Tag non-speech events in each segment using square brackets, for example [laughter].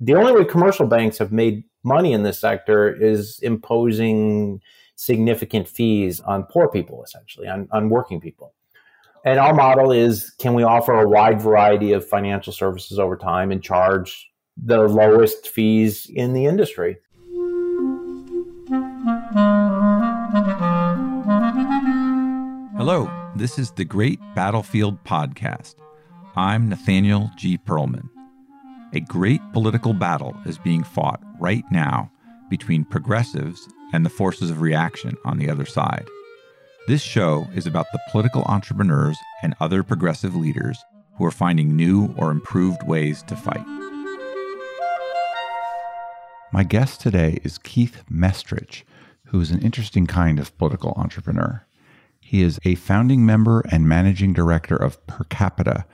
the only way commercial banks have made money in this sector is imposing significant fees on poor people, essentially, on, on working people. And our model is can we offer a wide variety of financial services over time and charge the lowest fees in the industry? Hello, this is the Great Battlefield Podcast. I'm Nathaniel G. Pearlman. A great political battle is being fought right now between progressives and the forces of reaction on the other side. This show is about the political entrepreneurs and other progressive leaders who are finding new or improved ways to fight. My guest today is Keith Mestrich, who is an interesting kind of political entrepreneur. He is a founding member and managing director of Percapita,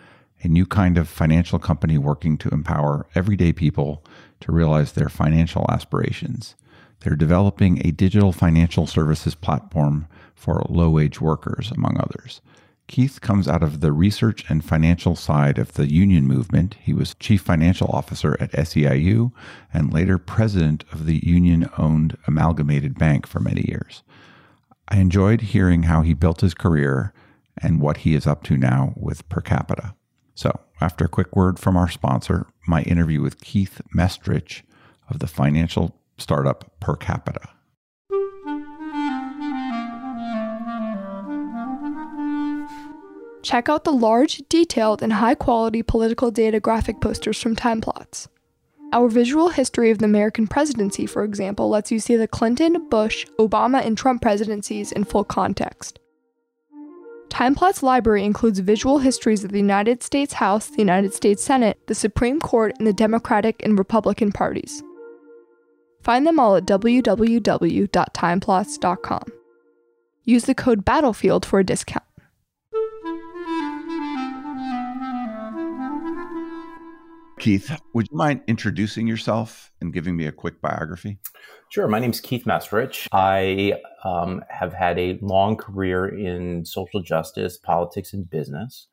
a new kind of financial company working to empower everyday people to realize their financial aspirations. They're developing a digital financial services platform for low wage workers, among others. Keith comes out of the research and financial side of the union movement. He was chief financial officer at SEIU and later president of the union owned Amalgamated Bank for many years. I enjoyed hearing how he built his career and what he is up to now with Percapita. So, after a quick word from our sponsor, my interview with Keith Mestrich of the financial startup Percapita. Check out the large, detailed, and high quality political data graphic posters from Timeplots. Our visual history of the American presidency, for example, lets you see the Clinton, Bush, Obama, and Trump presidencies in full context. TimePlot's library includes visual histories of the United States House, the United States Senate, the Supreme Court, and the Democratic and Republican parties. Find them all at www.timeplots.com. Use the code BATTLEFIELD for a discount. Keith, would you mind introducing yourself and giving me a quick biography? Sure. My name is Keith Mestrich. I um, have had a long career in social justice, politics, and business.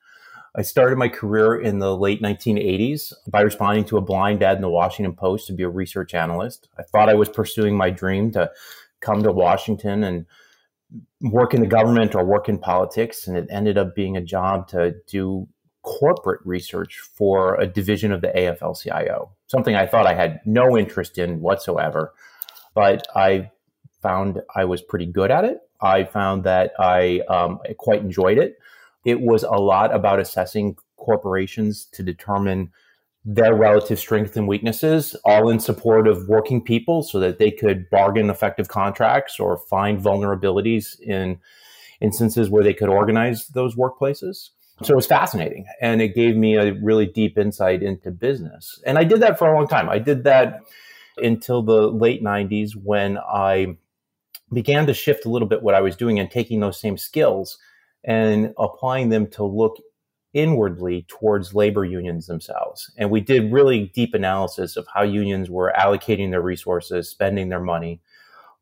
I started my career in the late 1980s by responding to a blind ad in the Washington Post to be a research analyst. I thought I was pursuing my dream to come to Washington and work in the government or work in politics, and it ended up being a job to do corporate research for a division of the AFL CIO, something I thought I had no interest in whatsoever. But I found I was pretty good at it. I found that I, um, quite enjoyed it. It was a lot about assessing corporations to determine their relative strengths and weaknesses, all in support of working people so that they could bargain effective contracts or find vulnerabilities in instances where they could organize those workplaces. So it was fascinating and it gave me a really deep insight into business. And I did that for a long time. I did that until the late 90s when I began to shift a little bit what I was doing and taking those same skills and applying them to look inwardly towards labor unions themselves. And we did really deep analysis of how unions were allocating their resources, spending their money,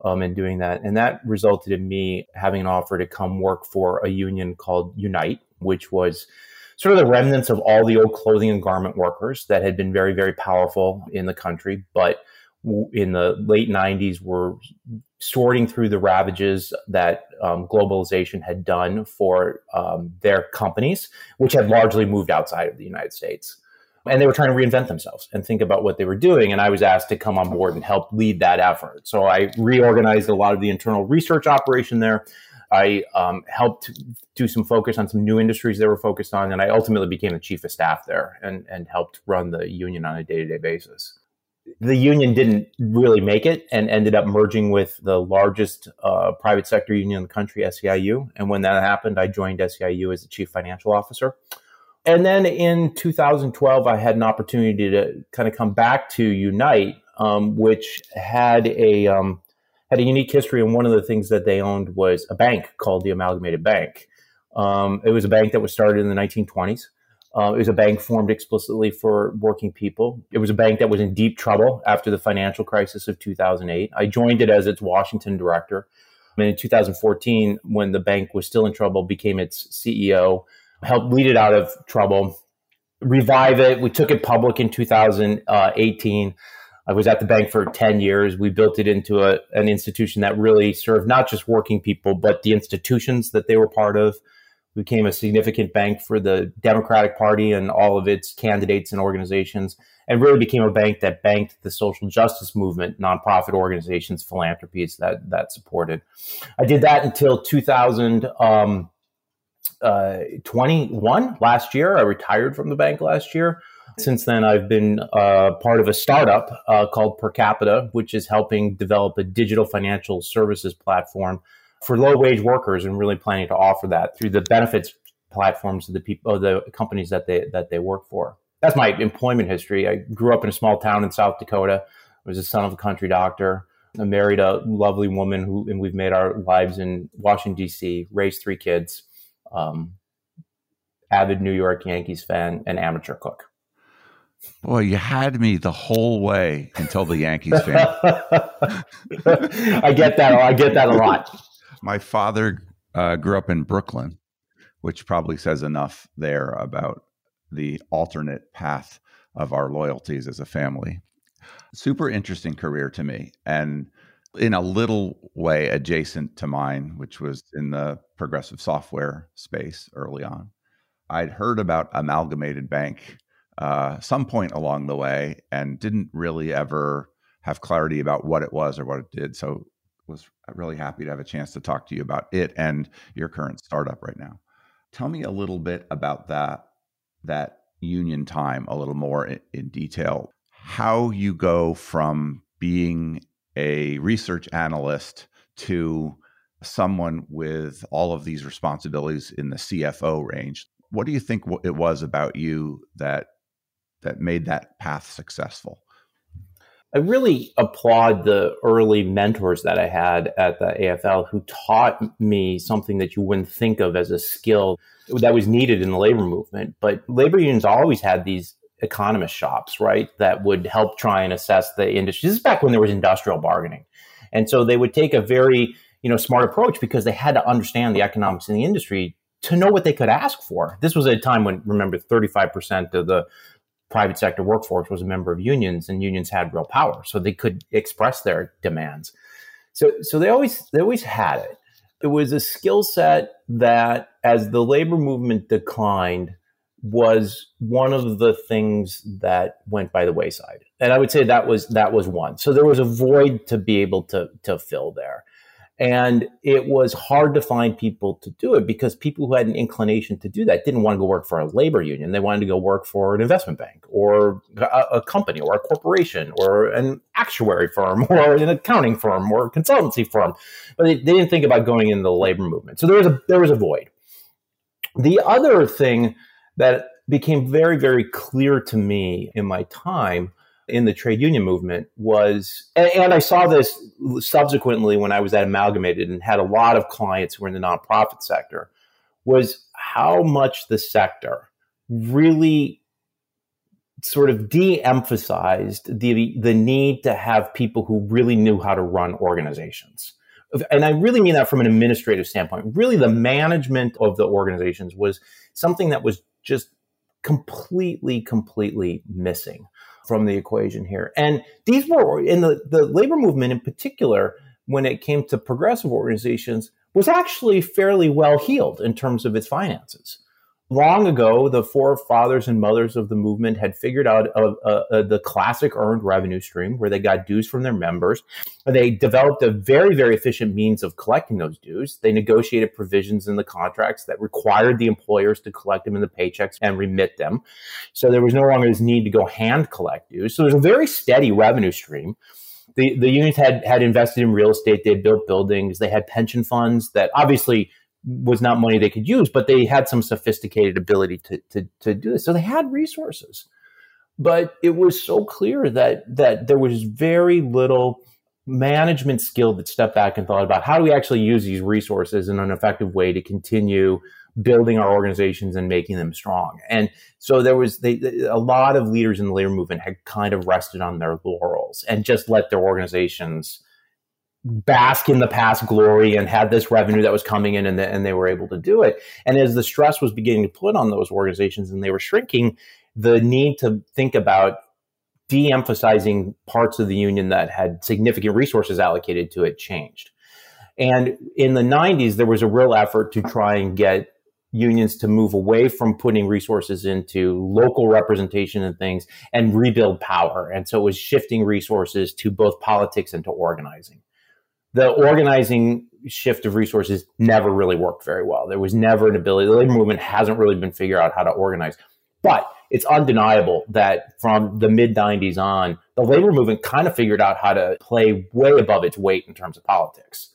um, and doing that. And that resulted in me having an offer to come work for a union called Unite, which was sort of the remnants of all the old clothing and garment workers that had been very, very powerful in the country, but in the late 90s were sorting through the ravages that um, globalization had done for um, their companies, which had largely moved outside of the United States. And they were trying to reinvent themselves and think about what they were doing. And I was asked to come on board and help lead that effort. So I reorganized a lot of the internal research operation there. I um, helped do some focus on some new industries they were focused on, and I ultimately became the chief of staff there and, and helped run the union on a day to day basis. The union didn't really make it and ended up merging with the largest uh, private sector union in the country, SEIU. And when that happened, I joined SEIU as the chief financial officer. And then in 2012, I had an opportunity to kind of come back to Unite, um, which had a um, had a unique history, and one of the things that they owned was a bank called the Amalgamated Bank. Um, it was a bank that was started in the 1920s. Uh, it was a bank formed explicitly for working people. It was a bank that was in deep trouble after the financial crisis of 2008. I joined it as its Washington director. And in 2014, when the bank was still in trouble, became its CEO, helped lead it out of trouble, revive it. We took it public in 2018. I was at the bank for 10 years. We built it into a, an institution that really served not just working people, but the institutions that they were part of. We became a significant bank for the Democratic Party and all of its candidates and organizations, and really became a bank that banked the social justice movement, nonprofit organizations, philanthropies that that supported. I did that until 2021, Um, uh, last year. I retired from the bank last year. Since then, I've been uh, part of a startup uh, called Percapita, which is helping develop a digital financial services platform for low wage workers, and really planning to offer that through the benefits platforms of the people, of the companies that they that they work for. That's my employment history. I grew up in a small town in South Dakota. I was the son of a country doctor. I married a lovely woman who, and we've made our lives in Washington D.C. Raised three kids um, avid New York Yankees fan, and amateur cook. Boy, you had me the whole way until the Yankees fan. [laughs] I get that. I get that a lot. My father uh, grew up in Brooklyn, which probably says enough there about the alternate path of our loyalties as a family. Super interesting career to me. And in a little way adjacent to mine, which was in the progressive software space early on. I'd heard about Amalgamated Bank uh, some point along the way and didn't really ever have clarity about what it was or what it did. So was really happy to have a chance to talk to you about it and your current startup right now. Tell me a little bit about that that union time a little more in, in detail. How you go from being a research analyst to someone with all of these responsibilities in the CFO range. What do you think it was about you that that made that path successful? I really applaud the early mentors that I had at the AFL who taught me something that you wouldn't think of as a skill that was needed in the labor movement. But labor unions always had these economist shops, right, that would help try and assess the industry. This is back when there was industrial bargaining. And so they would take a very, you know, smart approach because they had to understand the economics in the industry to know what they could ask for. This was a time when, remember, 35% of the private sector workforce was a member of unions and unions had real power. So they could express their demands. So, so they always, they always had it. It was a skill set that as the labor movement declined, was one of the things that went by the wayside. And I would say that was that was one. So there was a void to be able to to fill there. And it was hard to find people to do it because people who had an inclination to do that didn't want to go work for a labor union. They wanted to go work for an investment bank or a, a company or a corporation or an actuary firm or an accounting firm or a consultancy firm. But they, they didn't think about going into the labor movement. So there was a there was a void. The other thing that became very, very clear to me in my time in the trade union movement was, and, and, I saw this subsequently when I was at Amalgamated and had a lot of clients who were in the nonprofit sector, was how much the sector really sort of de-emphasized the the need to have people who really knew how to run organizations. And I really mean that from an administrative standpoint. Really, the management of the organizations was something that was just completely, completely missing from the equation here. And these were in the, the labor movement in particular, when it came to progressive organizations, was actually fairly well heeled in terms of its finances long ago, the forefathers and mothers of the movement had figured out a, a, a, the classic earned revenue stream where they got dues from their members. They developed a very, very efficient means of collecting those dues. They negotiated provisions in the contracts that required the employers to collect them in the paychecks and remit them. So there was no longer this need to go hand collect dues. So there's a very steady revenue stream. The, the unions had, had invested in real estate. They built buildings. They had pension funds that obviously was not money they could use, but they had some sophisticated ability to, to, to do this. So they had resources. But it was so clear that that there was very little management skill that stepped back and thought about how do we actually use these resources in an effective way to continue building our organizations and making them strong. And so there was they, a lot of leaders in the labor movement had kind of rested on their laurels and just let their organizations bask in the past glory and had this revenue that was coming in and, the, and they were able to do it. And as the stress was beginning to put on those organizations and they were shrinking, the need to think about de-emphasizing parts of the union that had significant resources allocated to it changed. And in the 90s, there was a real effort to try and get unions to move away from putting resources into local representation and things and rebuild power. And so it was shifting resources to both politics and to organizing. The organizing shift of resources never really worked very well. There was never an ability, the labor movement hasn't really been figured out how to organize. But it's undeniable that from the mid 90s on, the labor movement kind of figured out how to play way above its weight in terms of politics.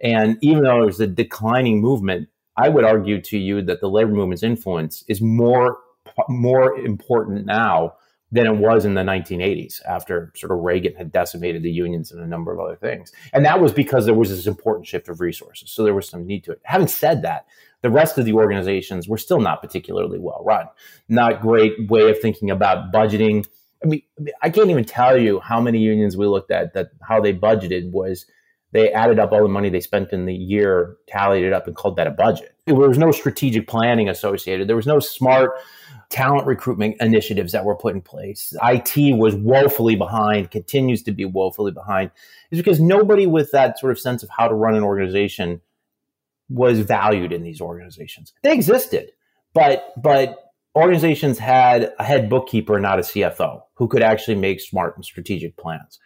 And even though it was a declining movement, I would argue to you that the labor movement's influence is more more important now than it was in the 1980s after sort of Reagan had decimated the unions and a number of other things. And that was because there was this important shift of resources. So there was some need to it. Having said that, the rest of the organizations were still not particularly well run. Not great way of thinking about budgeting. I mean, I can't even tell you how many unions we looked at that how they budgeted was they added up all the money they spent in the year, tallied it up, and called that a budget. There was no strategic planning associated. There was no smart talent recruitment initiatives that were put in place. IT was woefully behind, continues to be woefully behind. Is because nobody with that sort of sense of how to run an organization was valued in these organizations. They existed, but but organizations had a head bookkeeper, not a CFO, who could actually make smart and strategic plans.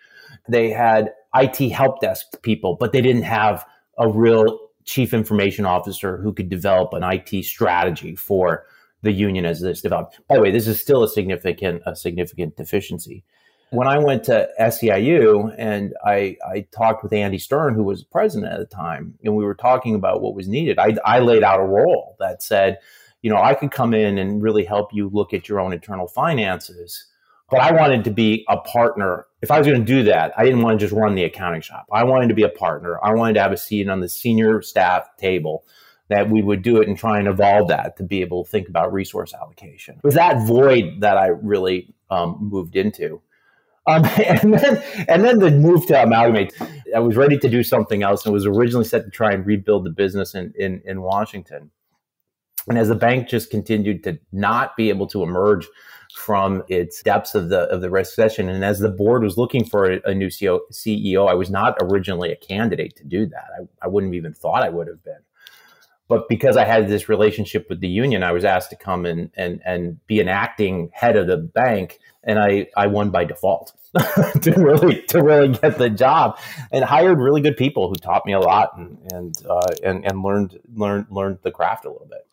They had IT help desk people, but they didn't have a real chief information officer who could develop an IT strategy for the union as this developed. By the way, this is still a significant a significant deficiency. When I went to SEIU and I, I talked with Andy Stern, who was president at the time, and we were talking about what was needed, I, I laid out a role that said, you know, I could come in and really help you look at your own internal finances but I wanted to be a partner. If I was going to do that, I didn't want to just run the accounting shop. I wanted to be a partner. I wanted to have a seat on the senior staff table that we would do it and try and evolve that to be able to think about resource allocation. It was that void that I really um, moved into. Um, [laughs] and then, and then the move to amalgamate. I was ready to do something else, and was originally set to try and rebuild the business in, in, in Washington. And as the bank just continued to not be able to emerge from its depths of the of the recession. And as the board was looking for a, a new CEO, CEO, I was not originally a candidate to do that. I, I wouldn't have even thought I would have been. But because I had this relationship with the union, I was asked to come and and and be an acting head of the bank, and I I won by default [laughs] to really to really get the job, and hired really good people who taught me a lot and and uh, and and learned learned learned the craft a little bit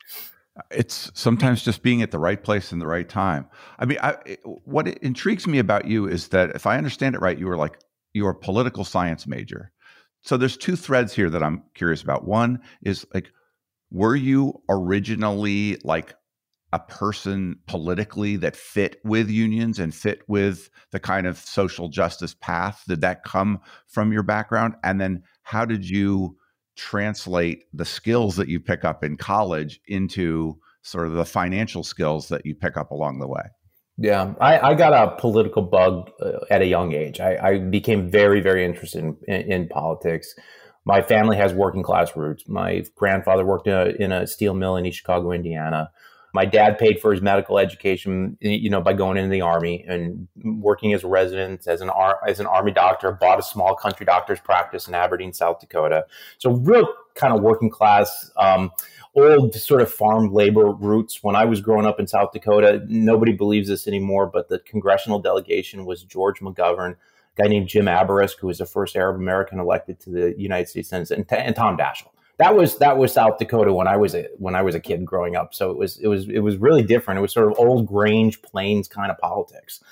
it's sometimes just being at the right place in the right time. I mean, I, what intrigues me about you is that if I understand it right, you were like you're a political science major. So there's two threads here that I'm curious about. One is like, were you originally like a person politically that fit with unions and fit with the kind of social justice path? Did that come from your background? And then how did you translate the skills that you pick up in college into sort of the financial skills that you pick up along the way? Yeah, I, I got a political bug uh, at a young age. I, I became very, very interested in, in, in, politics. My family has working class roots. My grandfather worked in a, in a steel mill in East Chicago, Indiana. My dad paid for his medical education, you know, by going into the army and working as a resident as an as an army doctor. Bought a small country doctor's practice in Aberdeen, South Dakota. So real kind of working class. Um, old sort of farm labor roots. When I was growing up in South Dakota, nobody believes this anymore, but the congressional delegation was George McGovern, guy named Jim Abourezk, who was the first Arab American elected to the United States Senate, and, and Tom Daschle that was that was South Dakota when I was a when I was a kid growing up. So it was it was it was really different. It was sort of old Grange Plains kind of politics.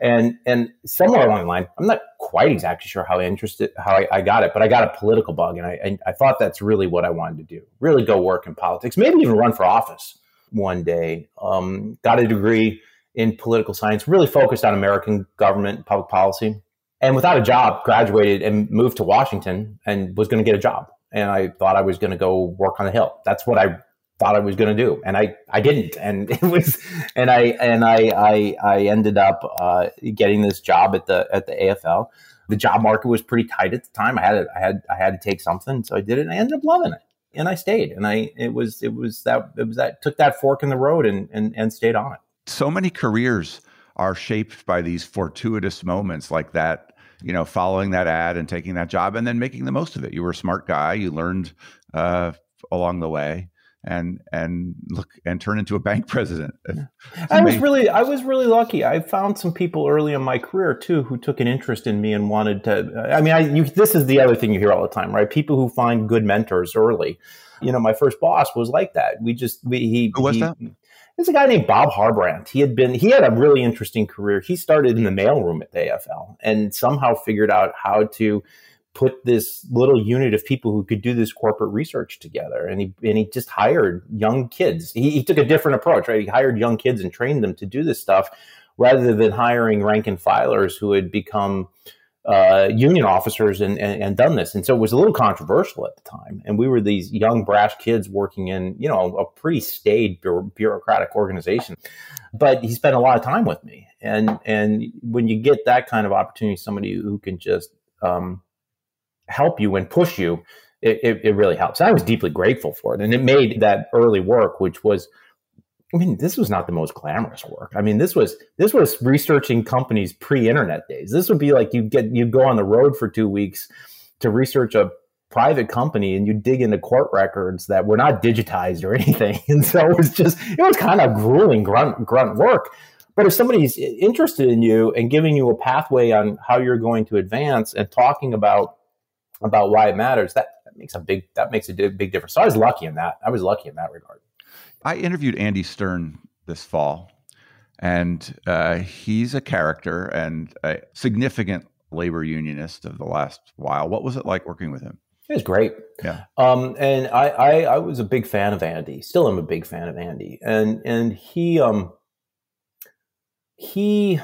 And and somewhere along the line, I'm not quite exactly sure how interested how I, I got it, but I got a political bug, and I and I thought that's really what I wanted to do. Really go work in politics, maybe even run for office one day. Um, got a degree in political science, really focused on American government public policy. And without a job, graduated and moved to Washington and was going to get a job and I thought I was going to go work on the Hill. That's what I thought I was going to do, and I I didn't, [laughs] and it was, and I and I I, I ended up uh, getting this job at the at the AFL. The job market was pretty tight at the time. I had I had I had to take something, so I did it, and I ended up loving it, and I stayed, and I it was it was that it was that took that fork in the road and and and stayed on it. so many careers are shaped by these fortuitous moments like that you know following that ad and taking that job and then making the most of it you were a smart guy you learned uh, along the way and and look and turn into a bank [laughs] president. I was really I was really lucky. I found some people early in my career too who took an interest in me and wanted to. I mean, I, you, this is the other thing you hear all the time, right? People who find good mentors early. You know, my first boss was like that. We just we he who was he, that? There's a guy named Bob Harbrant. He had been he had a really interesting career. He started in the mailroom at the AFL and somehow figured out how to put this little unit of people who could do this corporate research together. And he and he just hired young kids. He, he took a different approach, right? He hired young kids and trained them to do this stuff rather than hiring rank and filers who had become uh, union officers and, and, and, done this. And so it was a little controversial at the time. And we were these young, brash kids working in, you know, a pretty staid bureaucratic organization. But he spent a lot of time with me. And, and when you get that kind of opportunity, somebody who can just um, help you and push you, it, it, it really helps. I was deeply grateful for it. And it made that early work, which was, I mean, this was not the most glamorous work. I mean, this was this was researching companies pre-internet days. This would be like you get you go on the road for two weeks to research a private company and you dig into court records that were not digitized or [laughs] anything. And so it was just it was kind of grueling grunt grunt work. But if somebody's interested in you and giving you a pathway on how you're going to advance and talking about about why it matters, that, that makes a big that makes a big difference. So I was lucky in that. I was lucky in that regard. I interviewed Andy Stern this fall, and uh, he's a character and a significant labor unionist of the last while. What was it like working with him? It was great. Yeah. Um, and I, I, I, was a big fan of Andy. Still am a big fan of Andy. And and he um he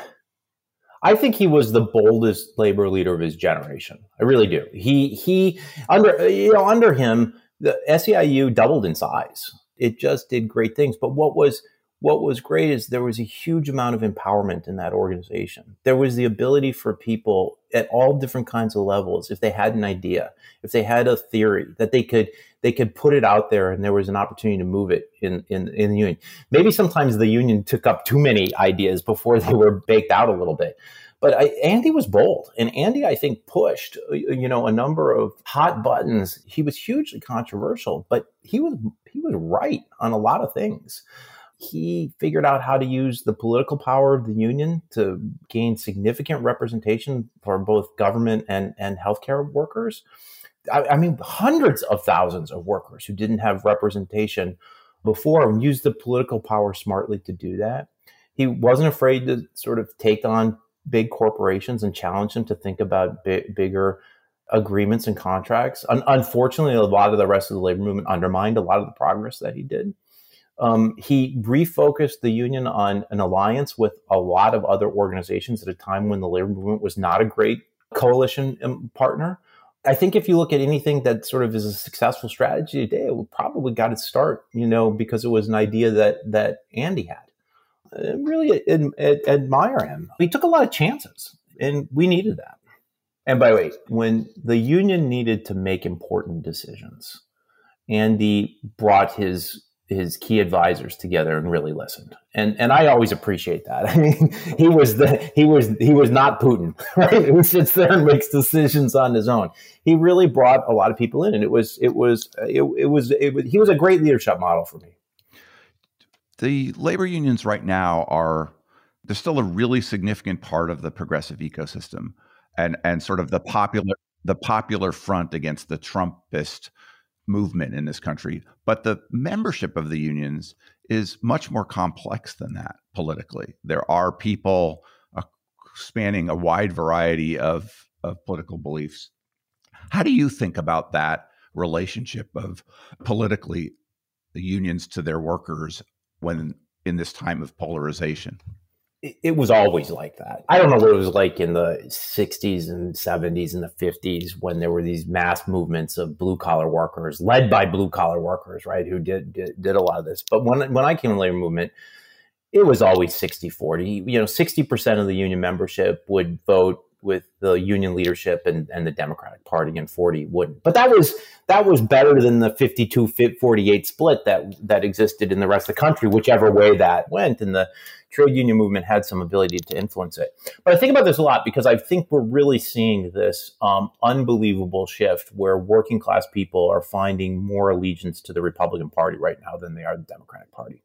I think he was the boldest labor leader of his generation. I really do. He he under you know under him the SEIU doubled in size. It just did great things. But what was what was great is there was a huge amount of empowerment in that organization. There was the ability for people at all different kinds of levels, if they had an idea, if they had a theory, that they could they could put it out there and there was an opportunity to move it in, in, in the union. Maybe sometimes the union took up too many ideas before they were baked out a little bit. But I, Andy was bold, and Andy, I think, pushed uh, you know a number of hot buttons. He was hugely controversial, but he was he was right on a lot of things. He figured out how to use the political power of the union to gain significant representation for both government and and healthcare workers. I, I mean, hundreds of thousands of workers who didn't have representation before and used the political power smartly to do that. He wasn't afraid to sort of take on big corporations and challenge them to think about bigger agreements and contracts. Un- unfortunately, a lot of the rest of the labor movement undermined a lot of the progress that he did. Um, he refocused the union on an alliance with a lot of other organizations at a time when the labor movement was not a great coalition um, partner. I think if you look at anything that sort of is a successful strategy today, it probably got its start, you know, because it was an idea that that Andy had. Really ad- ad- admire him. He took a lot of chances, and we needed that. And by the way, when the union needed to make important decisions, Andy brought his his key advisors together and really listened. And and I always appreciate that. [laughs] I mean, he was the he was he was not Putin, [laughs] right? Who sits there and makes decisions on his own. He really brought a lot of people in, and it was it was it, it was it was he was a great leadership model for me the labor unions right now are they're still a really significant part of the progressive ecosystem and and sort of the popular the popular front against the Trumpist movement in this country. But the membership of the unions is much more complex than that politically. There are people uh, spanning a wide variety of, of political beliefs. How do you think about that relationship of politically the unions to their workers when in this time of polarization? It was always like that. I don't know what it was like in the 60s and 70s and the 50s when there were these mass movements of blue collar workers, led by blue collar workers, right, who did, did, did a lot of this. But when when I came to the labor movement, it was always 60 40. You know, 60% of the union membership would vote with the union leadership and, and the Democratic Party, and 40 wouldn't. But that was that was better than the 52 48 split that that existed in the rest of the country, whichever way that went. And the trade union movement had some ability to influence it. But I think about this a lot because I think we're really seeing this um, unbelievable shift where working class people are finding more allegiance to the Republican Party right now than they are the Democratic Party.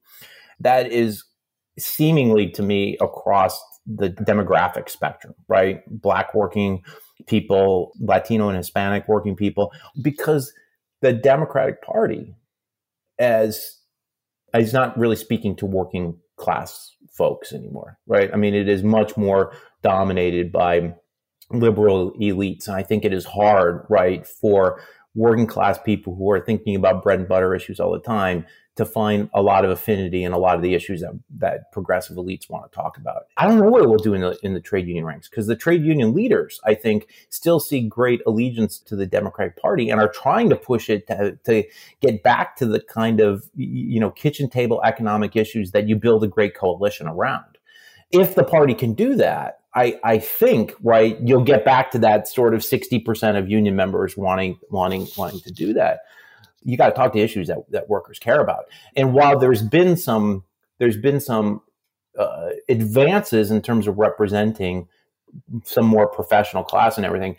That is seemingly to me across the demographic spectrum, right? Black working people, Latino and Hispanic working people, because the Democratic Party as is not really speaking to working class folks anymore, right? I mean, it is much more dominated by liberal elites. And I think it is hard, right, for working class people who are thinking about bread and butter issues all the time to find a lot of affinity in a lot of the issues that, that progressive elites want to talk about. I don't know what it will do in the in the trade union ranks because the trade union leaders, I think, still see great allegiance to the Democratic Party and are trying to push it to, to get back to the kind of you know kitchen table economic issues that you build a great coalition around. If the party can do that, I, I think right you'll get back to that sort of 60% of union members wanting wanting wanting to do that you got to talk to issues that, that workers care about. And while there's been some, there's been some uh, advances in terms of representing some more professional class and everything,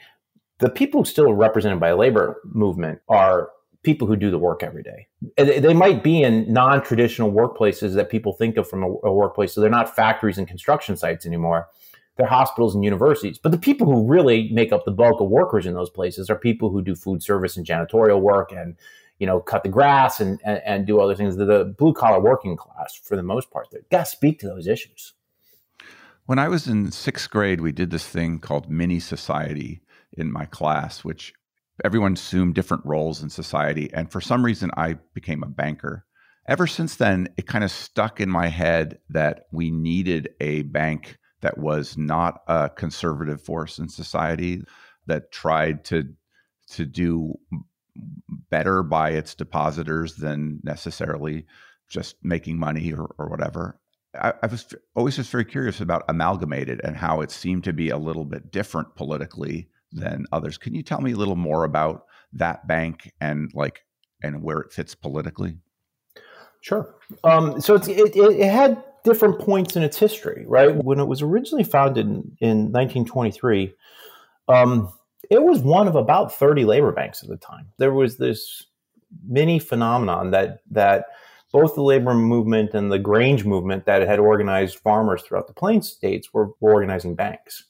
the people still represented by labor movement are people who do the work every day. They might be in non-traditional workplaces that people think of from a, a workplace. So they're not factories and construction sites anymore they're hospitals and universities. But the people who really make up the bulk of workers in those places are people who do food service and janitorial work and you know, cut the grass and, and, and do other things. The, the blue collar working class, for the most part, they got to speak to those issues. When I was in sixth grade, we did this thing called mini society in my class, which everyone assumed different roles in society. And for some reason, I became a banker. Ever since then, it kind of stuck in my head that we needed a bank that was not a conservative force in society that tried to to do better by its depositors than necessarily just making money or, or whatever. I, I, was always just very curious about Amalgamated and how it seemed to be a little bit different politically than others. Can you tell me a little more about that bank and like and where it fits politically? Sure. Um, so it, it, had different points in its history, right? When it was originally founded in, in 1923, um, it was one of about 30 labor banks at the time. There was this mini phenomenon that that both the labor movement and the Grange movement that had organized farmers throughout the Plains states were, were organizing banks.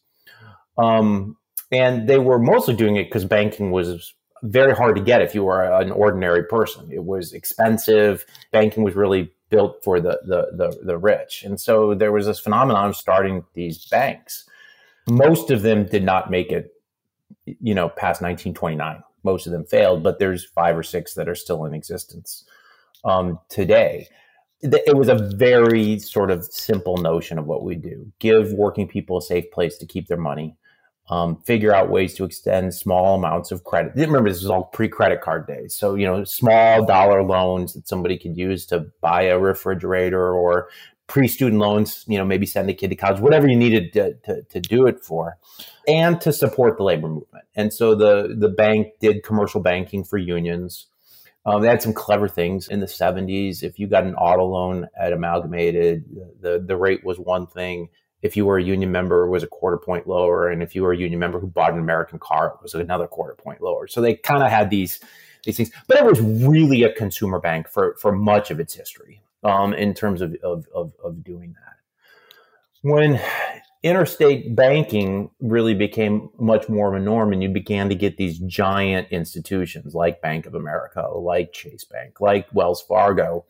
Um, and they were mostly doing it because banking was very hard to get if you were an ordinary person. It was expensive. Banking was really built for the, the, the, the rich. And so there was this phenomenon of starting these banks. Most of them did not make it you know, past 1929. Most of them failed, but there's five or six that are still in existence um, today. It was a very sort of simple notion of what we do give working people a safe place to keep their money, um, figure out ways to extend small amounts of credit. Remember, this is all pre credit card days. So, you know, small dollar loans that somebody could use to buy a refrigerator or pre-student loans, you know, maybe send a kid to college, whatever you needed to, to, to, do it for, and to support the labor movement. And so the the bank did commercial banking for unions. Um, they had some clever things in the 70s. If you got an auto loan at Amalgamated, the, the rate was one thing. If you were a union member, it was a quarter point lower. And if you were a union member who bought an American car, it was another quarter point lower. So they kind of had these these things. But it was really a consumer bank for, for much of its history um, in terms of, of, of, of doing that. When interstate banking really became much more of a norm and you began to get these giant institutions like Bank of America, like Chase Bank, like Wells Fargo,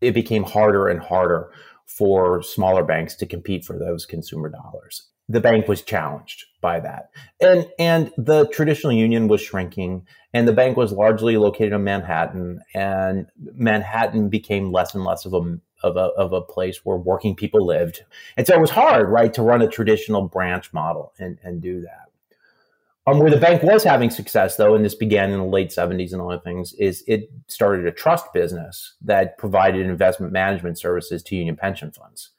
it became harder and harder for smaller banks to compete for those consumer dollars. The bank was challenged by that. And and the traditional union was shrinking and the bank was largely located in Manhattan and Manhattan became less and less of a of a, of a place where working people lived. And so it was hard, right, to run a traditional branch model and, and do that. Um, where the bank was having success, though, and this began in the late 70s and other things, is it started a trust business that provided investment management services to union pension funds.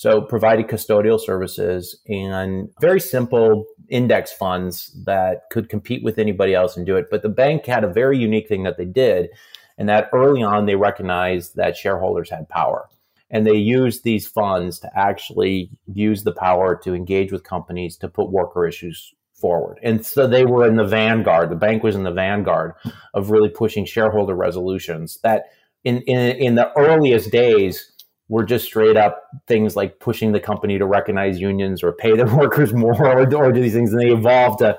So provided custodial services and very simple index funds that could compete with anybody else and do it. But the bank had a very unique thing that they did, and that early on they recognized that shareholders had power. And they used these funds to actually use the power to engage with companies to put worker issues forward. And so they were in the vanguard. The bank was in the vanguard of really pushing shareholder resolutions that in, in, in the earliest days were just straight up things like pushing the company to recognize unions or pay their [laughs] workers more or, or do these things. And they evolved to,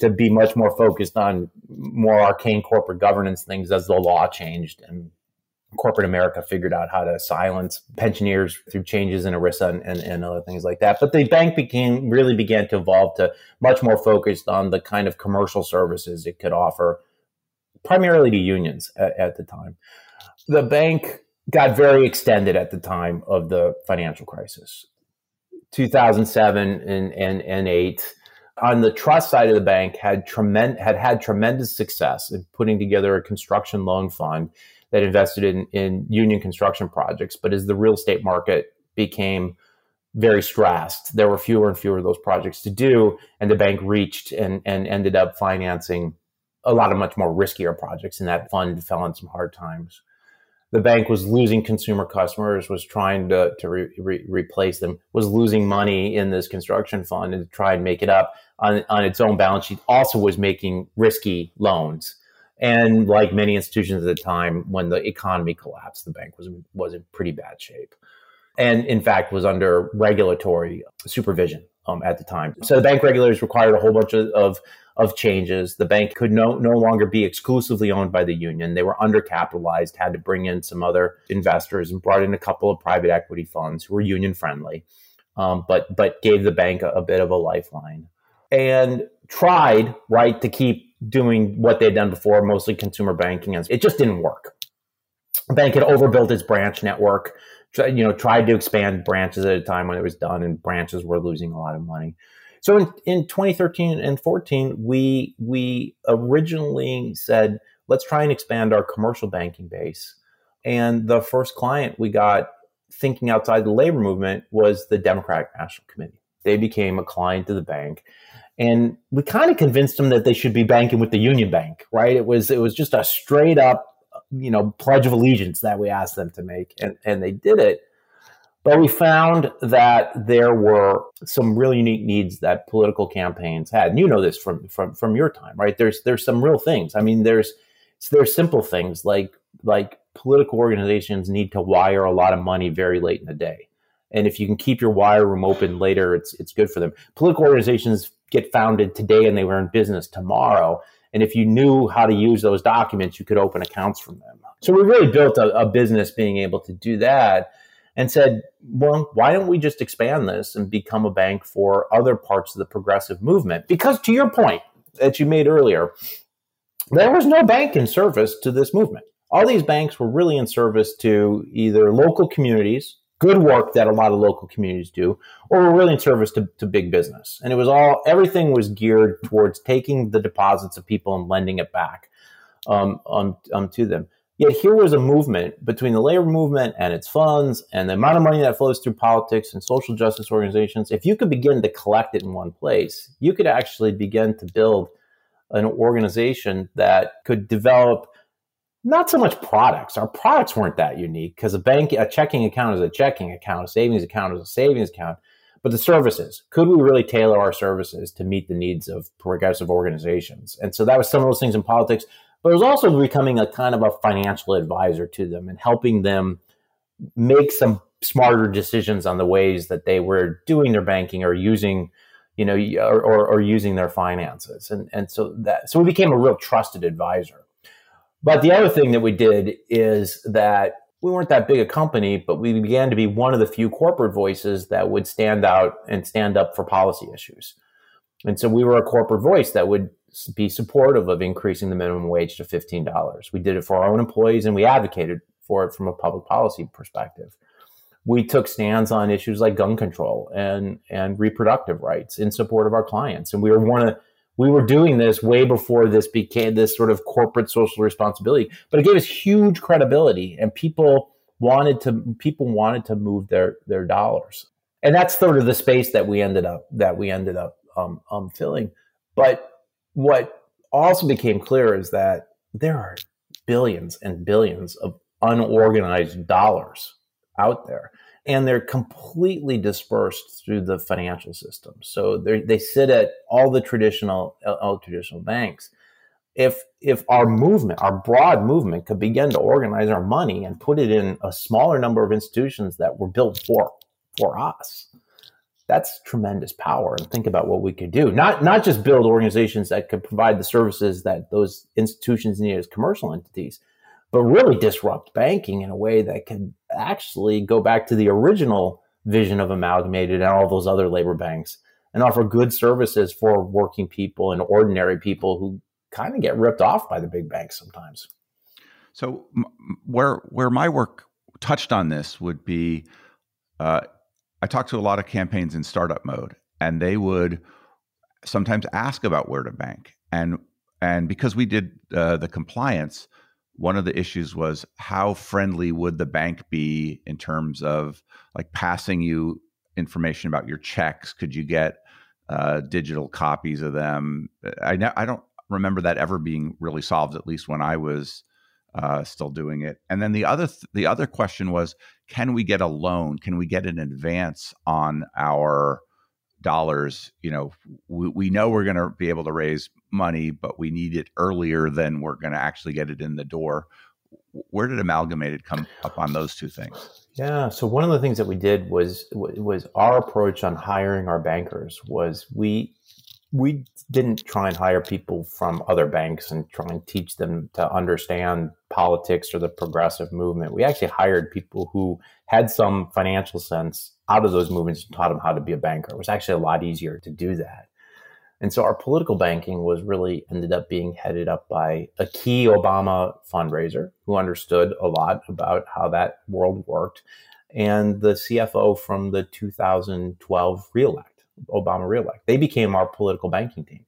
to be much more focused on more arcane corporate governance things as the law changed and corporate America figured out how to silence pensioners through changes in ERISA and, and, and, other things like that. But the bank became really began to evolve to much more focused on the kind of commercial services it could offer, primarily to unions at, at the time. The bank got very extended at the time of the financial crisis. 2007 and, and, and 8 on the trust side of the bank had tremendous had had tremendous success in putting together a construction loan fund that invested in, in union construction projects. But as the real estate market became very stressed there were fewer and fewer of those projects to do and the bank reached and, and ended up financing a lot of much more riskier projects and that fund fell on some hard times the bank was losing consumer customers, was trying to, to re, re, replace them, was losing money in this construction fund and try and make it up on, on its own balance sheet, also was making risky loans. And like many institutions at the time, when the economy collapsed, the bank was, was in pretty bad shape. And in fact, was under regulatory supervision um, at the time. So the bank regulators required a whole bunch of, of of changes. The bank could no, no longer be exclusively owned by the union. They were undercapitalized, had to bring in some other investors and brought in a couple of private equity funds who were union friendly, um, but, but gave the bank a, a bit of a lifeline and tried, right, to keep doing what they'd done before, mostly consumer banking. It just didn't work. The bank had overbuilt its branch network, you know, tried to expand branches at a time when it was done and branches were losing a lot of money. So in, in 2013 and 14, we we originally said, let's try and expand our commercial banking base. And the first client we got thinking outside the labor movement was the Democratic National Committee. They became a client of the bank. And we kind of convinced them that they should be banking with the Union Bank, right? It was it was just a straight up, you know, pledge of allegiance that we asked them to make. And and they did it. But we found that there were some really unique needs that political campaigns had. And you know this from, from, from your time, right? There's, there's some real things. I mean, there's, there's simple things like, like political organizations need to wire a lot of money very late in the day. And if you can keep your wire room open later, it's, it's good for them. Political organizations get founded today and they were in business tomorrow. And if you knew how to use those documents, you could open accounts from them. So we really built a, a business being able to do that and said, well, why don't we just expand this and become a bank for other parts of the progressive movement? Because to your point that you made earlier, there was no bank in service to this movement. All these banks were really in service to either local communities, good work that a lot of local communities do, or were really in service to, to big business. And it was all, everything was geared towards taking the deposits of people and lending it back um, um, um, to them. Yet here was a movement between the labor movement and its funds and the amount of money that flows through politics and social justice organizations. If you could begin to collect it in one place, you could actually begin to build an organization that could develop not so much products. Our products weren't that unique because a bank, a checking account is a checking account, a savings account is a savings account. But the services, could we really tailor our services to meet the needs of progressive organizations? And so that was some of those things in politics but it was also becoming a kind of a financial advisor to them and helping them make some smarter decisions on the ways that they were doing their banking or using you know or, or, or, using their finances. And and so that so we became a real trusted advisor. But the other thing that we did is that we weren't that big a company but we began to be one of the few corporate voices that would stand out and stand up for policy issues. And so we were a corporate voice that would be supportive of increasing the minimum wage to $15. We did it for our own employees and we advocated for it from a public policy perspective. We took stands on issues like gun control and, and reproductive rights in support of our clients. And we were one of we were doing this way before this became this sort of corporate social responsibility, but it gave us huge credibility and people wanted to people wanted to move their their dollars. and that's sort of the space that we ended up that we ended up um, um, filling. But what also became clear is that there are billions and billions of unorganized dollars out there and they're completely dispersed through the financial system. So they sit at all the traditional all traditional banks. If if our movement, our broad movement, could begin to organize our money and put it in a smaller number of institutions that were built for for us, that's tremendous power. And think about what we could do. Not not just build organizations that could provide the services that those institutions need as commercial entities, but really disrupt banking in a way that could actually go back to the original vision of Amalgamated and all those other labor banks and offer good services for working people and ordinary people who kind of get ripped off by the big banks sometimes. So where where my work touched on this would be, uh, I talked to a lot of campaigns in startup mode, and they would sometimes ask about where to bank, and and because we did uh, the compliance, one of the issues was how friendly would the bank be in terms of like passing you information about your checks? Could you get uh, digital copies of them? I, I don't remember that ever being really solved at least when i was uh, still doing it. And then the other th- the other question was can we get a loan? Can we get an advance on our dollars? You know we, we know we're going to be able to raise money but we need it earlier than we're going to actually get it in the door. Where did amalgamated come up on those two things? Yeah so one of the things that we did was was our approach on hiring our bankers was we we didn't try and hire people from other banks and try and teach them to understand politics or the progressive movement. We actually hired people who had some financial sense out of those movements and taught them how to be a banker. It was actually a lot easier to do that. And so our political banking was really ended up being headed up by a key Obama fundraiser who understood a lot about how that world worked and the CFO from the 2012 reelect, Obama reelect. They became our political banking team.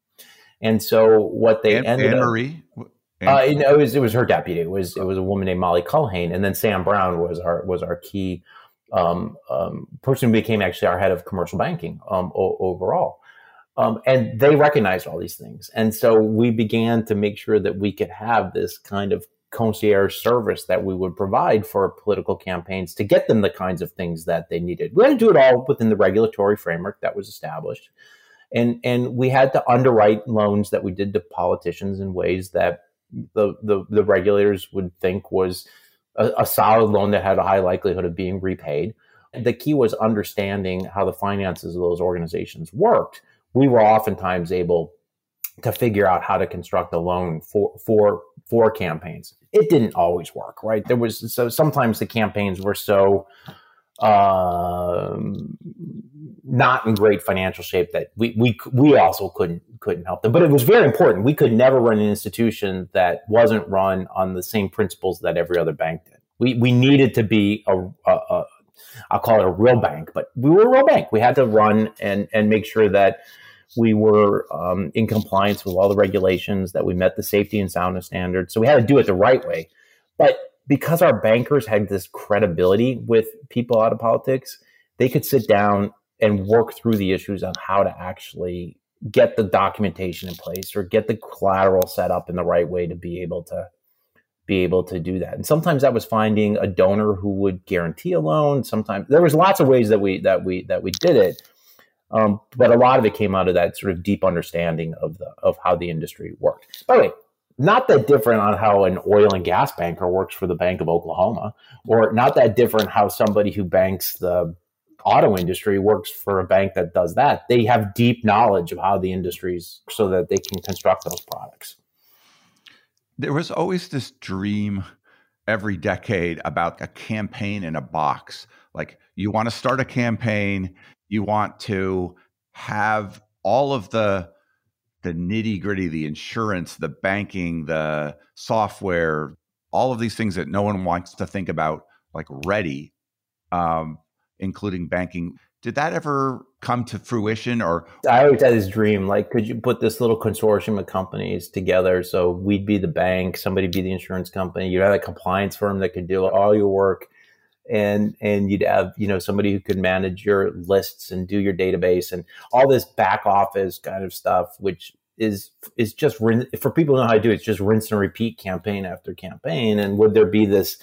And so what they Anne, ended Anne up, Marie? uh, it, was it was her deputy. It was it was a woman named Molly Culhane, and then Sam Brown was our was our key um, um, person who became actually our head of commercial banking um, o- overall. Um, and they recognized all these things. And so we began to make sure that we could have this kind of concierge service that we would provide for political campaigns to get them the kinds of things that they needed. We had to do it all within the regulatory framework that was established. And, and we had to underwrite loans that we did to politicians in ways that the, the, the regulators would think was a, a solid loan that had a high likelihood of being repaid. The key was understanding how the finances of those organizations worked. We were oftentimes able to figure out how to construct a loan for for for campaigns. It didn't always work, right? There was so sometimes the campaigns were so um, not in great financial shape that we we we also couldn't couldn't help them. But it was very important. We could never run an institution that wasn't run on the same principles that every other bank did. We we needed to be a, a, a I'll call it a real bank, but we were a real bank. We had to run and and make sure that we were um, in compliance with all the regulations, that we met the safety and soundness standards. So we had to do it the right way. But because our bankers had this credibility with people out of politics, they could sit down and work through the issues on how to actually get the documentation in place or get the collateral set up in the right way to be able to be able to do that. And sometimes that was finding a donor who would guarantee a loan. Sometimes there was lots of ways that we that we that we did it. Um, but a lot of it came out of that sort of deep understanding of the of how the industry worked. By the way, not that different on how an oil and gas banker works for the Bank of Oklahoma, or not that different how somebody who banks the auto industry works for a bank that does that. They have deep knowledge of how the industries so that they can construct those products. There was always this dream every decade about a campaign in a box. Like you want to start a campaign, you want to have all of the the nitty gritty, the insurance, the banking, the software, all of these things that no one wants to think about, like ready, um, including banking. Did that ever come to fruition or I always had this dream, like could you put this little consortium of companies together so we'd be the bank, somebody be the insurance company, you'd have a compliance firm that could do all your work and and you'd have you know somebody who could manage your lists and do your database and all this back office kind of stuff which is is just for people who know how to do it, it's just rinse and repeat campaign after campaign. And would there be this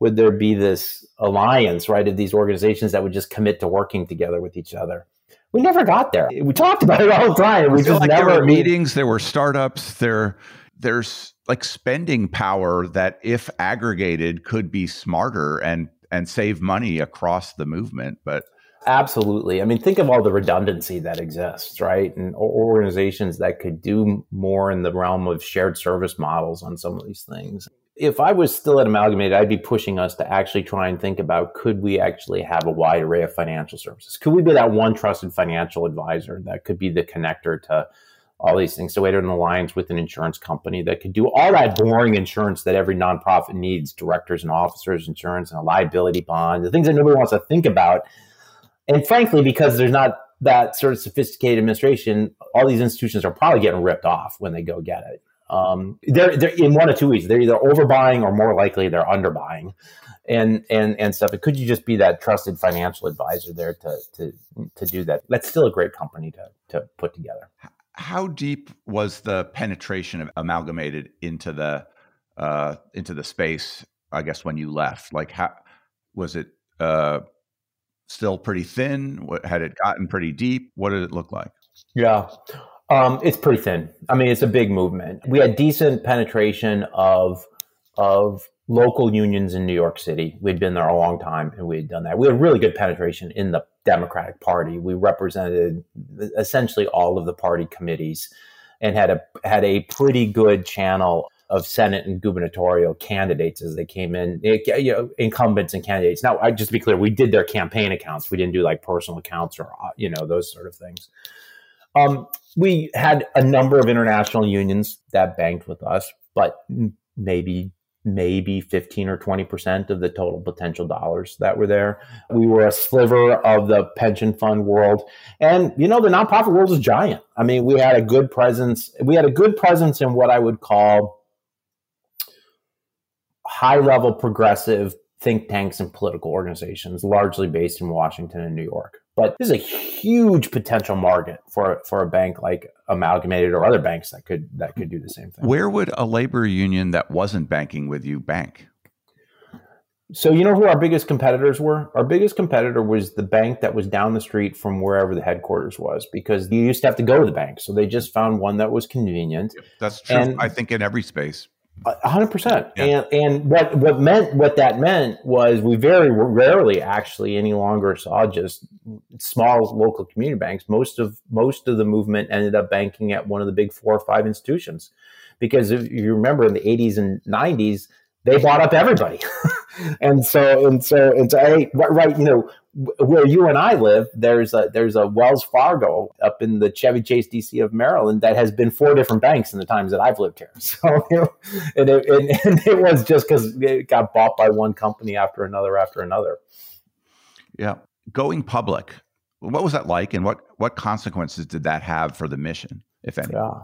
would there be this alliance right of these organizations that would just commit to working together with each other? We never got there. We talked about it all the time. We just like never there were meetings there were startups there there's like spending power that if aggregated could be smarter and and save money across the movement but absolutely. I mean think of all the redundancy that exists right? And organizations that could do more in the realm of shared service models on some of these things. If i was still at amalgamated i'd be pushing us to actually try and think about could we actually have a wide array of financial services? Could we be that one trusted financial advisor that could be the connector to all these things. So we had an alliance with an insurance company that could do all that boring insurance that every nonprofit needs, directors and officers insurance and a liability bond, the things that nobody wants to think about. And frankly, because there's not that sort of sophisticated administration, all these institutions are probably getting ripped off when they go get it. Um, they're, they're in one of two ways. They're either overbuying or more likely they're underbuying and and and stuff. Could you just be that trusted financial advisor there to to to do that? That's still a great company to to put together how deep was the penetration of amalgamated into the uh, into the space? I guess when you left, like how was it uh, still pretty thin? What, had it gotten pretty deep? What did it look like? Yeah, um, it's pretty thin. I mean, it's a big movement. We had decent penetration of of local unions in New York City. We'd been there a long time and we had done that. We had really good penetration in the Democratic Party. We represented essentially all of the party committees and had a had a pretty good channel of Senate and gubernatorial candidates as they came in, it, you know, incumbents and candidates. Now, I, just to be clear, we did their campaign accounts. We didn't do like personal accounts or uh, you know those sort of things. Um, we had a number of international unions that banked with us, but maybe maybe 15 or 20% of the total potential dollars that were there. We were a sliver of the pension fund world. And, you know, the nonprofit world is giant. I mean, we had a good presence. We had a good presence in what I would call high level progressive think tanks and political organizations, largely based in Washington and New York. But this is a huge potential market for for a bank like Amalgamated or other banks that could that could do the same thing. Where would a labor union that wasn't banking with you bank? So you know who our biggest competitors were? Our biggest competitor was the bank that was down the street from wherever the headquarters was because you used to have to go to the bank. So they just found one that was convenient. That's true. And, I think in every space hundred percent. And and what what meant what that meant was we very rarely actually any longer saw just small local community banks. Most of most of the movement ended up banking at one of the big four or five institutions, because if you remember in the eighties and nineties they bought up everybody, [laughs] and so and so and so hey, right you know where you and I live, there's a there's a Wells Fargo up in the Chevy Chase DC of Maryland that has been four different banks in the times that I've lived here. [laughs] So and, it, and, and it was just because it got bought by one company after another after another. Yeah, going public. What was that like, and what what consequences did that have for the mission, if any? Yeah.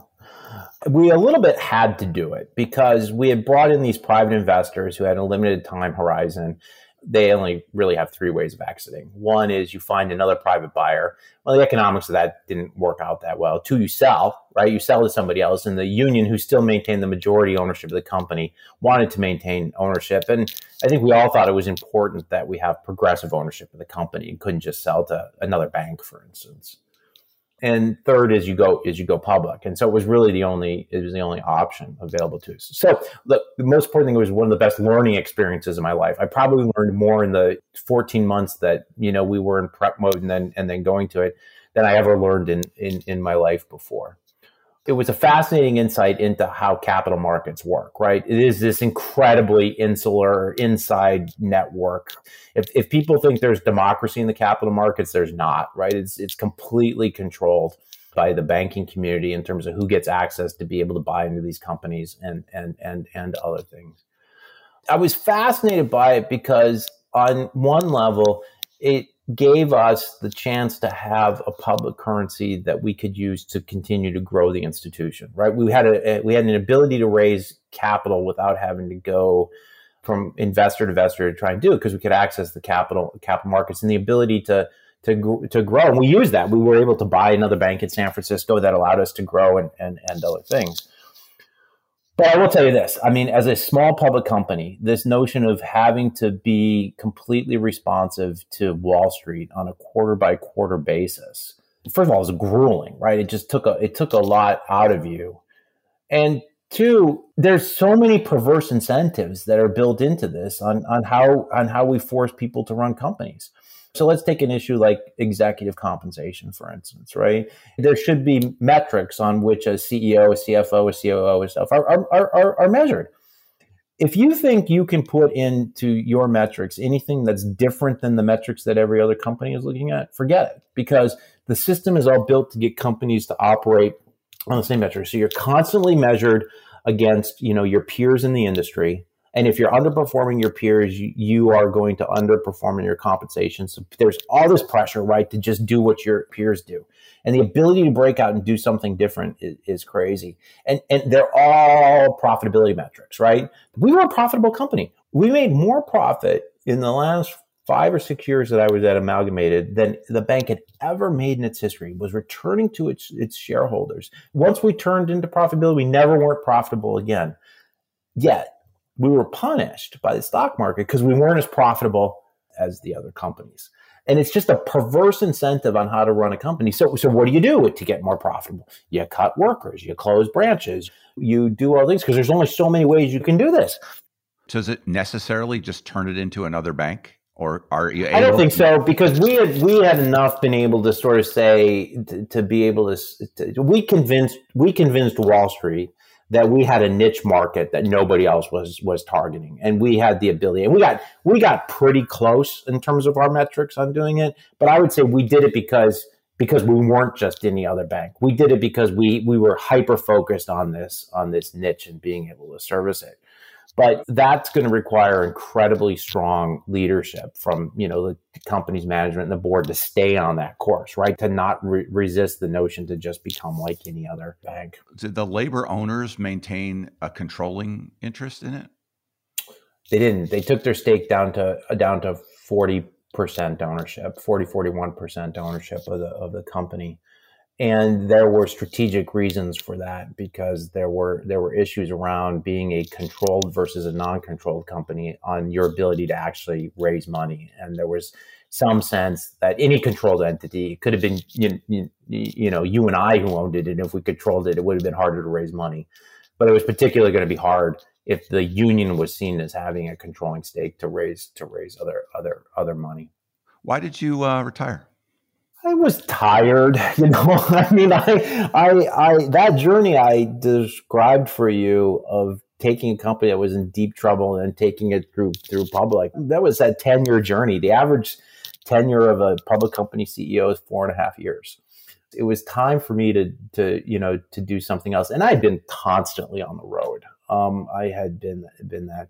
We a little bit had to do it because we had brought in these private investors who had a limited time horizon they only really have three ways of exiting. One is you find another private buyer. Well, the economics of that didn't work out that well. Two, you sell, right? You sell to somebody else, and the union, who still maintained the majority ownership of the company, wanted to maintain ownership. And I think we all thought it was important that we have progressive ownership of the company and couldn't just sell to another bank, for instance and third is you go is you go public. And so it was really the only it was the only option available to us. So look the most important thing was one of the best learning experiences of my life. I probably learned more in the 14 months that you know we were in prep mode and then and then going to it than i ever learned in in, in my life before it was a fascinating insight into how capital markets work, right? It is this incredibly insular inside network. If, if people think there's democracy in the capital markets, there's not, right? It's, it's completely controlled by the banking community in terms of who gets access to be able to buy into these companies and, and, and, and other things. I was fascinated by it because on one level, it gave us the chance to have a public currency that we could use to continue to grow the institution right we had a we had an ability to raise capital without having to go from investor to investor to try and do it because we could access the capital capital markets and the ability to to to grow. And we used that. We were able to buy another bank in San Francisco that allowed us to grow and and, and other things. But I will tell you this: I mean, as a small public company, this notion of having to be completely responsive to Wall Street on a quarter by quarter basis, first of all, it was grueling, right? It just took a it took a lot out of you, and two, there's so many perverse incentives that are built into this on on how on how we force people to run companies. So let's take an issue like executive compensation, for instance, right? There should be metrics on which a CEO, a CFO, a COO, and stuff are, are, are, are measured. If you think you can put into your metrics anything that's different than the metrics that every other company is looking at, forget it because the system is all built to get companies to operate on the same metrics. So you're constantly measured against, you know, your peers in the industry and if you're underperforming your peers, you, you, are going to underperform in your compensation. So there's all this pressure, right, to just do what your peers do. And the ability to break out and do something different is, is crazy. And, and they're all profitability metrics, right? We were a profitable company. We made more profit in the last five or six years that I was at Amalgamated than the bank had ever made in its history was returning to its, its shareholders. Once we turned into profitability, we never weren't profitable again. Yet we were punished by the stock market because we weren't as profitable as the other companies. And it's just a perverse incentive on how to run a company. So, so what do you do to get more profitable? You cut workers, you close branches, you do all things because there's only so many ways you can do this. Does it necessarily just turn it into another bank? Or are you? I don't think so because we had we had enough been able to sort of say to, to be able to, to we convinced we convinced Wall Street that we had a niche market that nobody else was was targeting. And we had the ability and we got we got pretty close in terms of our metrics on doing it. But i would say we did it because because we weren't just any other bank. We did it because we we were hyper focused on this on this niche and being able to service it but that's going to require incredibly strong leadership from you know the company's management and the board to stay on that course right? To not re- resist the notion to just become like any other bank. Did the labor owners maintain a controlling interest in it? They didn't. They took their stake down to down to 40% ownership 40 41% ownership of the of the company and there were strategic reasons for that because there were there were issues around being a controlled versus a non-controlled company on your ability to actually raise money. And there was some sense that any controlled entity could have been you, you, you know you and I who owned it. And if we controlled it it would have been harder to raise money. But it was particularly going to be hard if the union was seen as having a controlling stake to raise to raise other other other money. Why did you uh, retire I was tired, [laughs] you know. I mean, I, I, I, that journey I described for you of taking a company that was in deep trouble and taking it through through public. That was that ten year journey. The average tenure of a public company CEO is four and a half years. It was time for me to to you know to do something else, and I had been constantly on the road. Um, I had been been that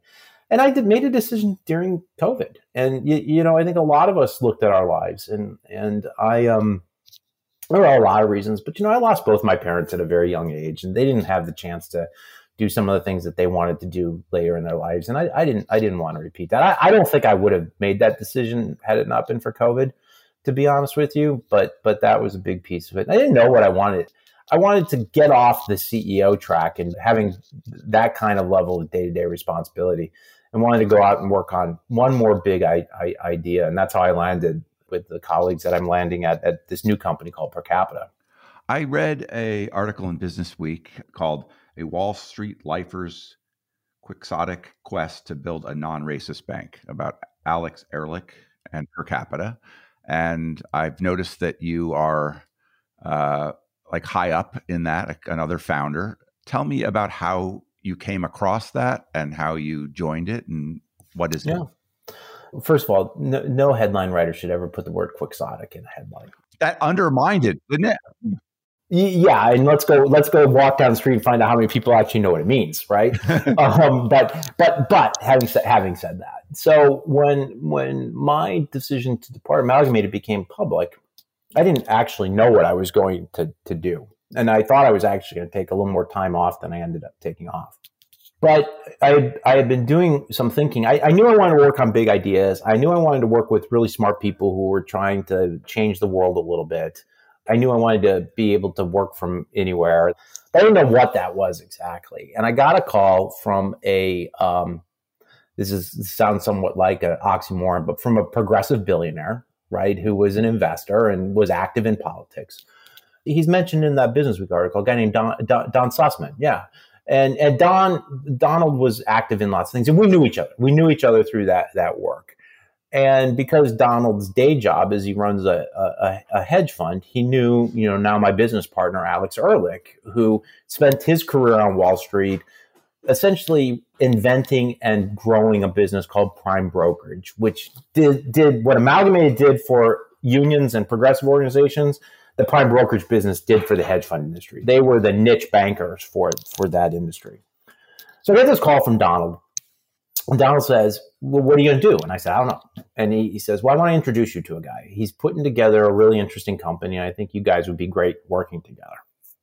and I did, made a decision during COVID. And you, you, know, I think a lot of us looked at our lives, and and I um, there were a lot of reasons, but you know, I lost both my parents at a very young age, and they didn't have the chance to do some of the things that they wanted to do later in their lives, and I, I didn't I didn't want to repeat that. I, I don't think I would have made that decision had it not been for COVID, to be honest with you. But but that was a big piece of it. I didn't know what I wanted. I wanted to get off the CEO track and having that kind of level of day to day responsibility and wanted to go out and work on one more big I, I, idea. And that's how I landed with the colleagues that I'm landing at at this new company called Percapita. I read a article in Business Week called "A Wall Street Lifer's Quixotic Quest to Build a Non-Racist Bank" about Alex Ehrlich and Percapita, and I've noticed that you are uh, like high up in that, another founder. Tell me about how you came across that and how you joined it and what is yeah. it? First of all, no, no, headline writer should ever put the word quixotic in a headline. That undermined it, didn't it? Yeah, and let's go. Let's go walk down the street and find out how many people actually know what it means, right? [laughs] um, but but but having said having said that, so when when my decision to depart Amalgamated became public, I didn't actually know what I was going to to do and I thought I was actually going to take a little more time off than I ended up taking off. but I I had been doing some thinking. I, I, knew I wanted to work on big ideas. I knew I wanted to work with really smart people who were trying to change the world a little bit. I knew I wanted to be able to work from anywhere. But I didn't know what that was exactly. And I got a call from a um, this is this sounds somewhat like an oxymoron, but from a progressive billionaire, right, who was an investor and was active in politics. He's mentioned in that Business Week article, a guy named Don, Don, Don Sussman. Yeah and and Don Donald was active in lots of things, and we knew each other. We knew each other through that that work. And because Donald's day job is he runs a, a, a, hedge fund, he knew, you know, now my business partner, Alex Ehrlich, who spent his career on Wall Street essentially inventing and growing a business called Prime Brokerage, which did, did what Amalgamated did for unions and progressive organizations the prime brokerage business did for the hedge fund industry. They were the niche bankers for for that industry. So I get this call from Donald. And Donald says, Well, what are you going to do? And I said, I don't know. And he, he says, Well, I want to introduce you to a guy. He's putting together a really interesting company. And I think you guys would be great working together.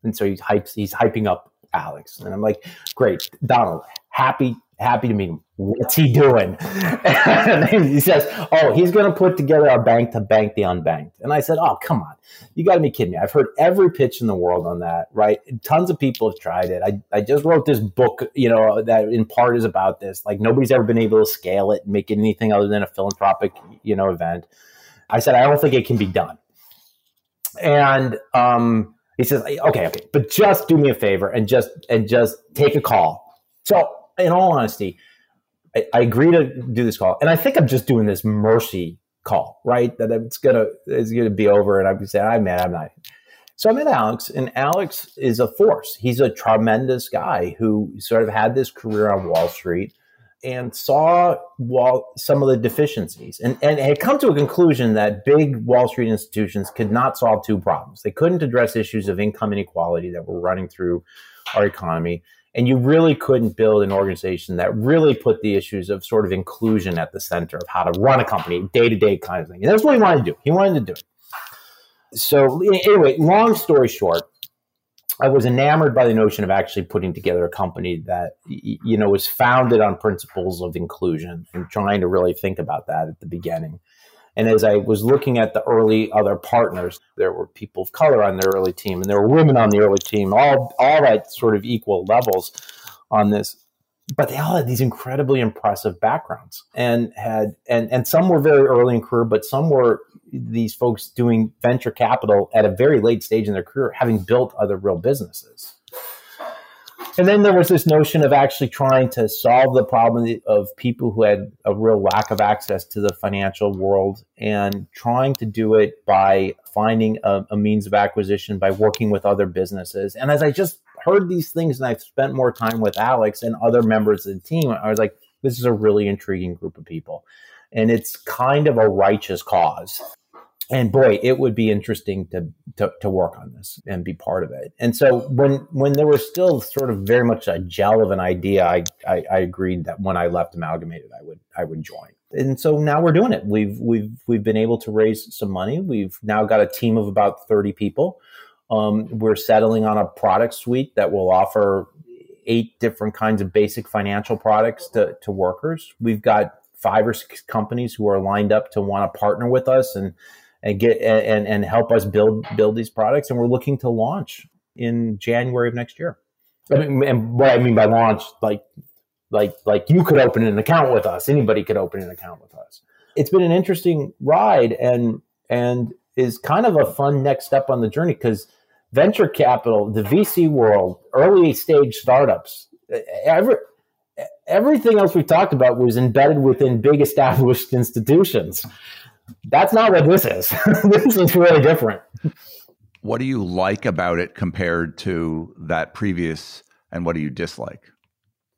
And so he's, hypes, he's hyping up Alex. And I'm like, Great, Donald, happy happy to meet him. What's he doing? [laughs] and he says, Oh, he's going to put together a bank to bank the unbanked. And I said, Oh, come on. You got to be kidding me. I've heard every pitch in the world on that, right? Tons of people have tried it. I, I just wrote this book, you know, that in part is about this. Like nobody's ever been able to scale it and make it anything other than a philanthropic, you know, event. I said, I don't think it can be done. And, um, he says, okay, okay, but just do me a favor and just and just take a call. So in all honesty, I, I, agree to do this call, and I think I'm just doing this mercy call, right? That it's gonna it's gonna be over, and I'm saying, I'm mad, I'm not. So I met Alex, and Alex is a force. He's a tremendous guy who sort of had this career on Wall Street and saw Wall, some of the deficiencies and, and had come to a conclusion that big Wall Street institutions could not solve two problems. They couldn't address issues of income inequality that were running through our economy, and you really couldn't build an organization that really put the issues of sort of inclusion at the center of how to run a company, day to day kind of thing. And that's what he wanted to do. He wanted to do it. So, anyway, long story short, I was enamored by the notion of actually putting together a company that you know was founded on principles of inclusion and trying to really think about that at the beginning. And as I was looking at the early other partners, there were people of color on the early team, and there were women on the early team, all all at sort of equal levels on this. But they all had these incredibly impressive backgrounds, and had and and some were very early in career, but some were these folks doing venture capital at a very late stage in their career, having built other real businesses. And then there was this notion of actually trying to solve the problem of people who had a real lack of access to the financial world and trying to do it by finding a, a, means of acquisition by working with other businesses. And as I just heard these things and I've spent more time with Alex and other members of the team, I was like, this is a really intriguing group of people. And it's kind of a righteous cause and boy, it would be interesting to, to, to work on this and be part of it. And so when when there was still sort of very much a gel of an idea, I, I, I agreed that when I left Amalgamated, I would I would join. And so now we're doing it. We've we've we've been able to raise some money. We've now got a team of about thirty people. Um, we're settling on a product suite that will offer eight different kinds of basic financial products to, to workers. We've got five or six companies who are lined up to want to partner with us and and get and and help us build build these products. And we're looking to launch in January of next year. I mean, and what I mean by launch, like like like you could open an account with us. Anybody could open an account with us. It's been an interesting ride and and is kind of a fun next step on the journey because venture capital, the VC world, early stage startups, every, everything else we've talked about was embedded within big established [laughs] institutions that's not what this is. [laughs] this is really different. What do you like about it compared to that previous, and what do you dislike?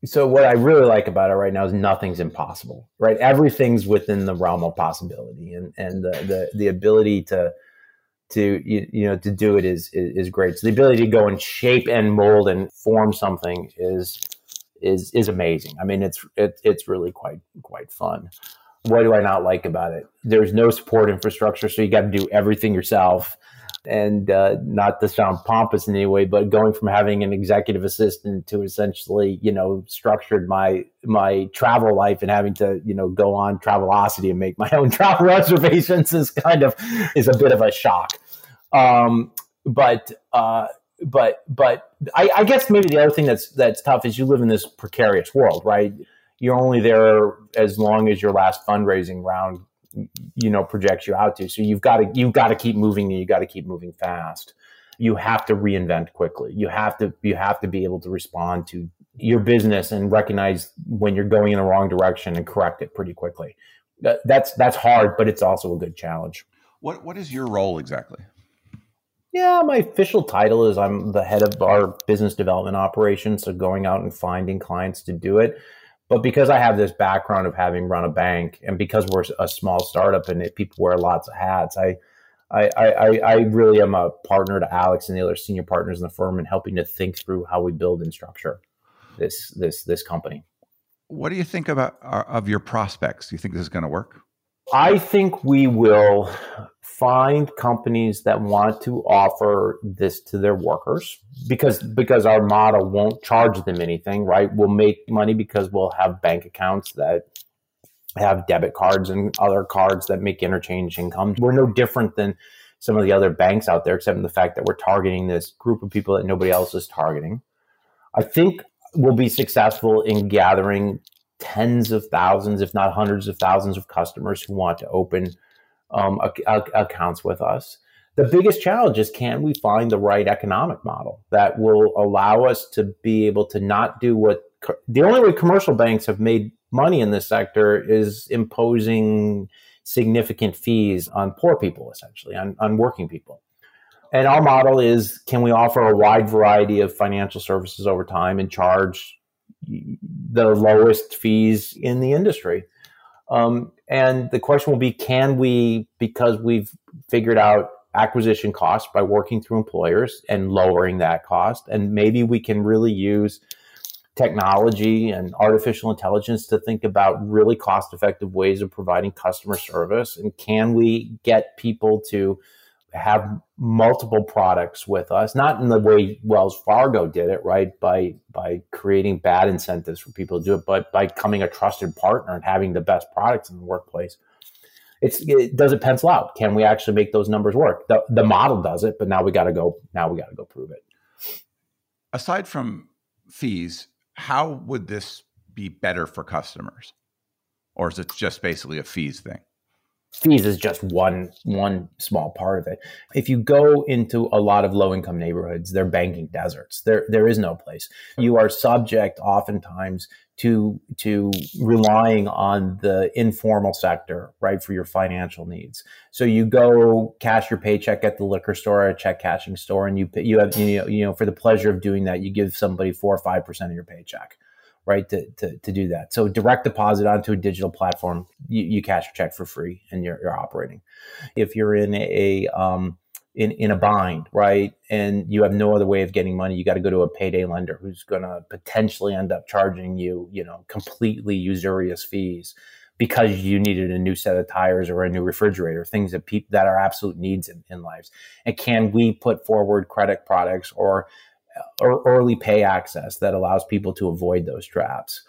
So, what I really like about it right now is nothing's impossible, right? Everything's within the realm of possibility, and and the the, the ability to to you, you know to do it is, is is great. So, the ability to go and shape and mold and form something is is is amazing. I mean, it's it, it's really quite quite fun what do I not like about it? There's no support infrastructure, so you got to do everything yourself. and uh, not to sound pompous in any way, but going from having an executive assistant to essentially, you know, structured my my travel life and having to, you know, go on Travelocity and make my own [laughs] travel reservations is kind of is a bit of a shock. Um, but uh, but but I, I guess maybe the other thing that's that's tough is you live in this precarious world, right? You're only there as long as your last fundraising round you know projects you out to. So you've got to you've got to keep moving and you got to keep moving fast. You have to reinvent quickly. You have to you have to be able to respond to your business and recognize when you're going in the wrong direction and correct it pretty quickly. That's that's hard, but it's also a good challenge. What what is your role exactly? Yeah, my official title is I'm the head of our business development operations, so going out and finding clients to do it. But because I have this background of having run a bank, and because we're a small startup and people wear lots of hats, I, I, I, I really am a partner to Alex and the other senior partners in the firm in helping to think through how we build and structure this this this company. What do you think about uh, of your prospects? Do you think this is going to work? I think we will find companies that want to offer this to their workers because because our model won't charge them anything, right? We'll make money because we'll have bank accounts that have debit cards and other cards that make interchange income. We're no different than some of the other banks out there, except in the fact that we're targeting this group of people that nobody else is targeting. I think we'll be successful in gathering tens of thousands, if not hundreds of thousands of customers who want to open um, accounts with us. The biggest challenge is can we find the right economic model that will allow us to be able to not do what co- the only way commercial banks have made money in this sector is imposing significant fees on poor people, essentially, on, on working people. And our model is can we offer a wide variety of financial services over time and charge the lowest fees in the industry? Um, and the question will be can we, because we've figured out acquisition costs by working through employers and lowering that cost, and maybe we can really use technology and artificial intelligence to think about really cost effective ways of providing customer service? And can we get people to have multiple products with us, not in the way Wells Fargo did it, right? By by creating bad incentives for people to do it, but by becoming a trusted partner and having the best products in the workplace. It's it, does it pencil out? Can we actually make those numbers work? The the model does it, but now we got to go. Now we got to go prove it. Aside from fees, how would this be better for customers, or is it just basically a fees thing? Fees is just one one small part of it. If you go into a lot of low income neighborhoods, they're banking deserts. There there is no place. You are subject oftentimes to to relying on the informal sector, right, for your financial needs. So you go cash your paycheck at the liquor store, a check cashing store, and you you have you know, you know for the pleasure of doing that, you give somebody four or five percent of your paycheck right to, to, to do that so direct deposit onto a digital platform you, you cash your check for free and you're, you're operating if you're in a um, in, in a bind right and you have no other way of getting money you got to go to a payday lender who's going to potentially end up charging you you know completely usurious fees because you needed a new set of tires or a new refrigerator, things that people that are absolute needs in, in lives. And can we put forward credit products or or early pay access that allows people to avoid those traps.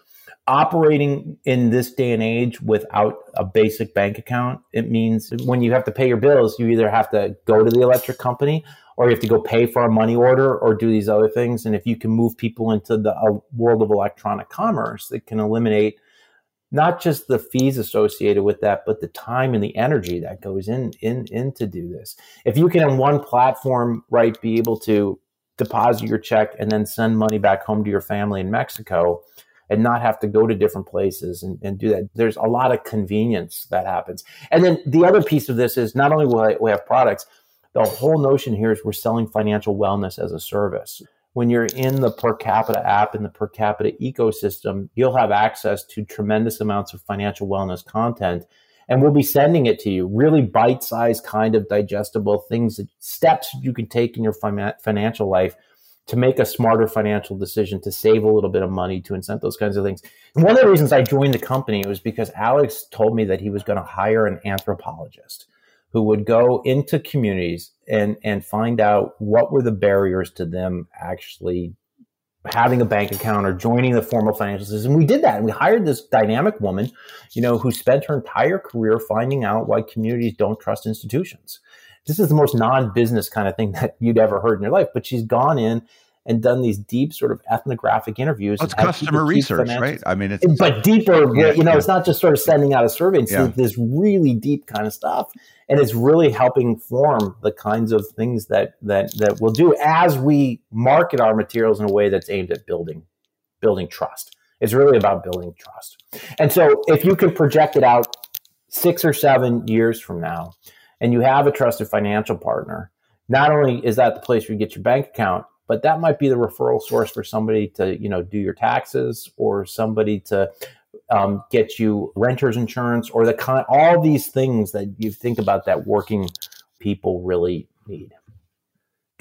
Operating in this day and age without a basic bank account, it means when you have to pay your bills, you either have to go to the electric company or you have to go pay for a money order or do these other things. And if you can move people into the world of electronic commerce, it can eliminate not just the fees associated with that, but the time and the energy that goes in, in, in to do this. If you can on one platform, right, be able to deposit your check and then send money back home to your family in Mexico and not have to go to different places and, and do that. There's a lot of convenience that happens. And then the other piece of this is not only will we have products, the whole notion here is we're selling financial wellness as a service. When you're in the Percapita app in the Percapita ecosystem, you'll have access to tremendous amounts of financial wellness content and we'll be sending it to you. Really bite-sized kind of digestible things that steps you can take in your financial life to make a smarter financial decision to save a little bit of money to incent those kinds of things. And one of the reasons i joined the company was because alex told me that he was going to hire an anthropologist who would go into communities and and find out what were the barriers to them actually having a bank account or joining the formal financial system. We did that. And we hired this dynamic woman, you know, who spent her entire career finding out why communities don't trust institutions. This is the most non-business kind of thing [laughs] that you'd ever heard in your life, but she's gone in and done these deep sort of ethnographic interviews. Well, it's customer research, right? I mean, it's but deeper. Yeah, you know, yeah. it's not just sort of sending out a survey. It's yeah. this really deep kind of stuff, and it's really helping form the kinds of things that that that we'll do as we market our materials in a way that's aimed at building building trust. It's really about building trust, and so if you can project it out six or seven years from now, and you have a trusted financial partner. Not only is that the place where you get your bank account, but that might be the referral source for somebody to you know do your taxes or somebody to um, get you renters insurance or the kind all these things that you think about that working people really need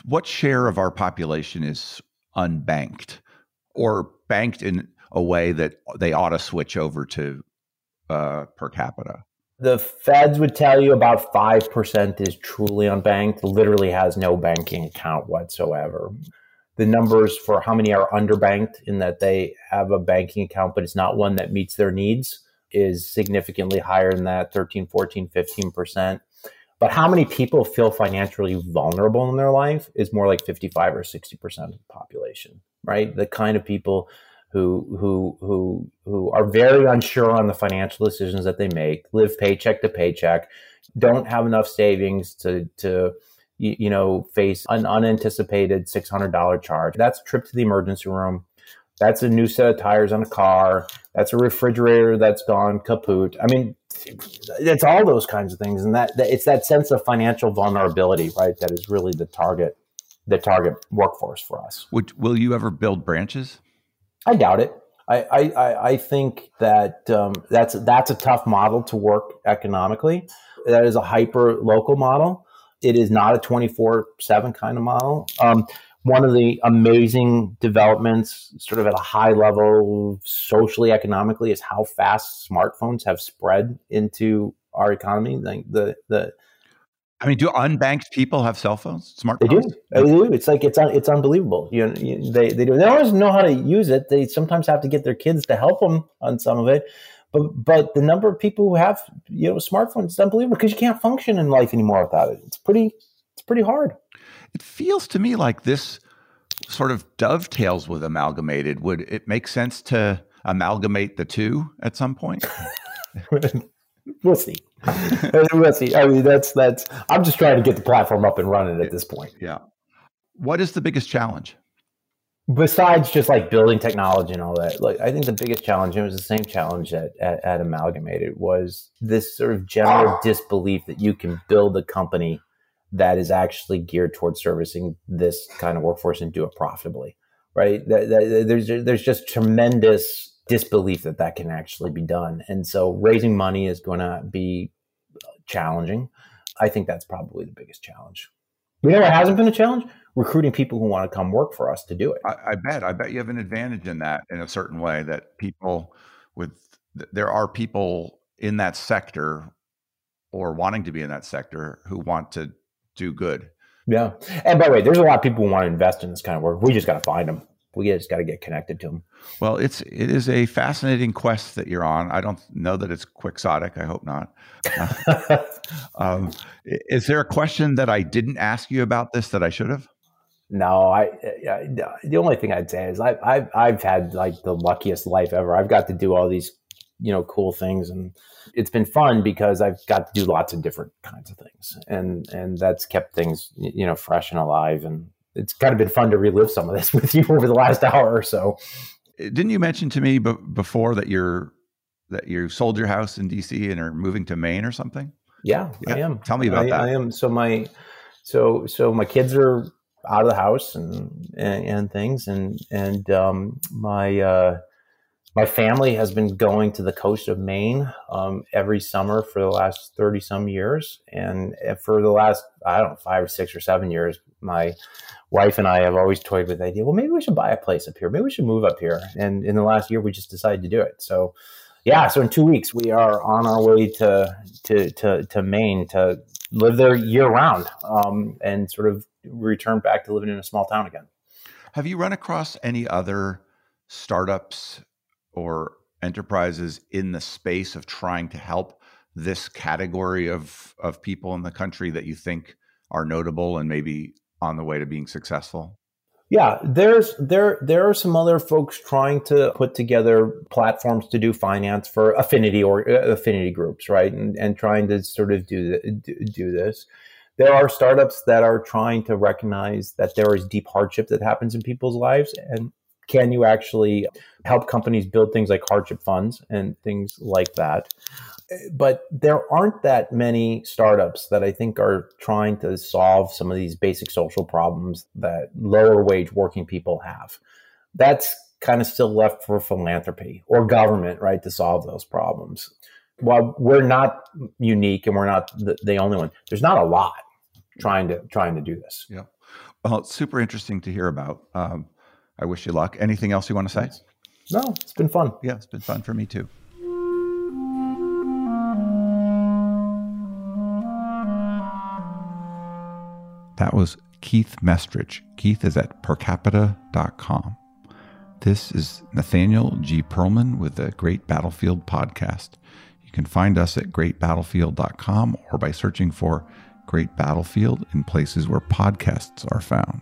what share of our population is unbanked or banked in a way that they ought to switch over to uh, Percapita the feds would tell you about 5% is truly unbanked, literally has no banking account whatsoever. The numbers for how many are underbanked in that they have a banking account, but it's not one that meets their needs is significantly higher than that 13, 14, 15%. But how many people feel financially vulnerable in their life is more like 55 or 60% of the population, right? The kind of people who who who who are very unsure on the financial decisions that they make, live paycheck to paycheck, don't have enough savings to to you know face an unanticipated six hundred dollar charge. That's a trip to the emergency room. That's a new set of tires on a car. That's a refrigerator that's gone kaput. I mean, it's all those kinds of things, and that, that it's that sense of financial vulnerability, right? That is really the target the target workforce for us. Would, will you ever build branches? I doubt it. I, I, I think that um, that's that's a tough model to work economically. That is a hyper local model. It is not a twenty four seven kind of model. Um, one of the amazing developments, sort of at a high level, socially, economically, is how fast smartphones have spread into our economy. The the, the I mean, do unbanked people have cell phones, smartphones? They do. They do. It's like it's it's unbelievable. You, know, you they they do. They always know how to use it. They sometimes have to get their kids to help them on some of it. But but the number of people who have you know smartphones is unbelievable because you can't function in life anymore without it. It's pretty it's pretty hard. It feels to me like this sort of dovetails with amalgamated. Would it make sense to amalgamate the two at some point? [laughs] we'll see. [laughs] we'll see. I mean, that's that's. I'm just trying to get the platform up and running at this point. Yeah. What is the biggest challenge? Besides just like building technology and all that, like I think the biggest challenge, and it was the same challenge at, at, at Amalgamated, was this sort of general disbelief that you can build a company that is actually geared towards servicing this kind of workforce and do it profitably, right? That, that, there's there's just tremendous disbelief that that can actually be done. And so raising money is going to be challenging. I think that's probably the biggest challenge. You know what hasn't been a challenge? Recruiting people who want to come work for us to do it. I, I bet. I bet you have an advantage in that in a certain way that people with there are people in that sector or wanting to be in that sector who want to do good. Yeah. And by the way, there's a lot of people who want to invest in this kind of work. We just got to find them we just got to get connected to them. Well, it's it is a fascinating quest that you're on. I don't know that it's quixotic. I hope not. [laughs] um, is there a question that I didn't ask you about this that I should have? No, I, I, the only thing I'd say is I, I've I've had like the luckiest life ever. I've got to do all these you know cool things and it's been fun because I've got to do lots of different kinds of things and and that's kept things you know fresh and alive and it's kind of been fun to relive some of this [laughs] with you over the last hour or so. Eh, didn't you mention to me b- before that you're that you sold your house in DC and are moving to Maine or something? Yeah, yeah. I am. Tell me about I, that. I am. So my so so my kids are out of the house and and, and things and and um, my uh, my family has been going to the coast of Maine um, every summer for the last 30 some years. And for the last, I don't know, five or six or seven years, my wife and I have always toyed with the idea, well, maybe we should buy a place up here. Maybe we should move up here. And in the last year, we just decided to do it. So, yeah, so in two weeks, we are on our way to, to, to, to Maine to live there year round um, and sort of return back to living in a small town again. Have you run across any other startups or enterprises in the space of trying to help this category of of people in the country that you think are notable and maybe on the way to being successful? Yeah, there's there there are some other folks trying to put together platforms to do finance for affinity or uh, affinity groups, right? And and trying to sort of do do this. There are startups that are trying to recognize that there is deep hardship that happens in people's lives and can you actually help companies build things like hardship funds and things like that? But there aren't that many startups that I think are trying to solve some of these basic social problems that lower wage working people have. That's kind of still left for philanthropy or government, right, to solve those problems. While we're not unique and we're not the, the only one, there's not a lot trying to trying to do this. Yeah. Well, it's super interesting to hear about. Um, I wish you luck. Anything else you want to say? No, it's been fun. Yeah, it's been fun for me too. That was Keith Mestrich. Keith is at percapita.com. This is Nathaniel G. Pearlman with the Great Battlefield Podcast. You can find us at greatbattlefield.com or by searching for Great Battlefield in places where podcasts are found.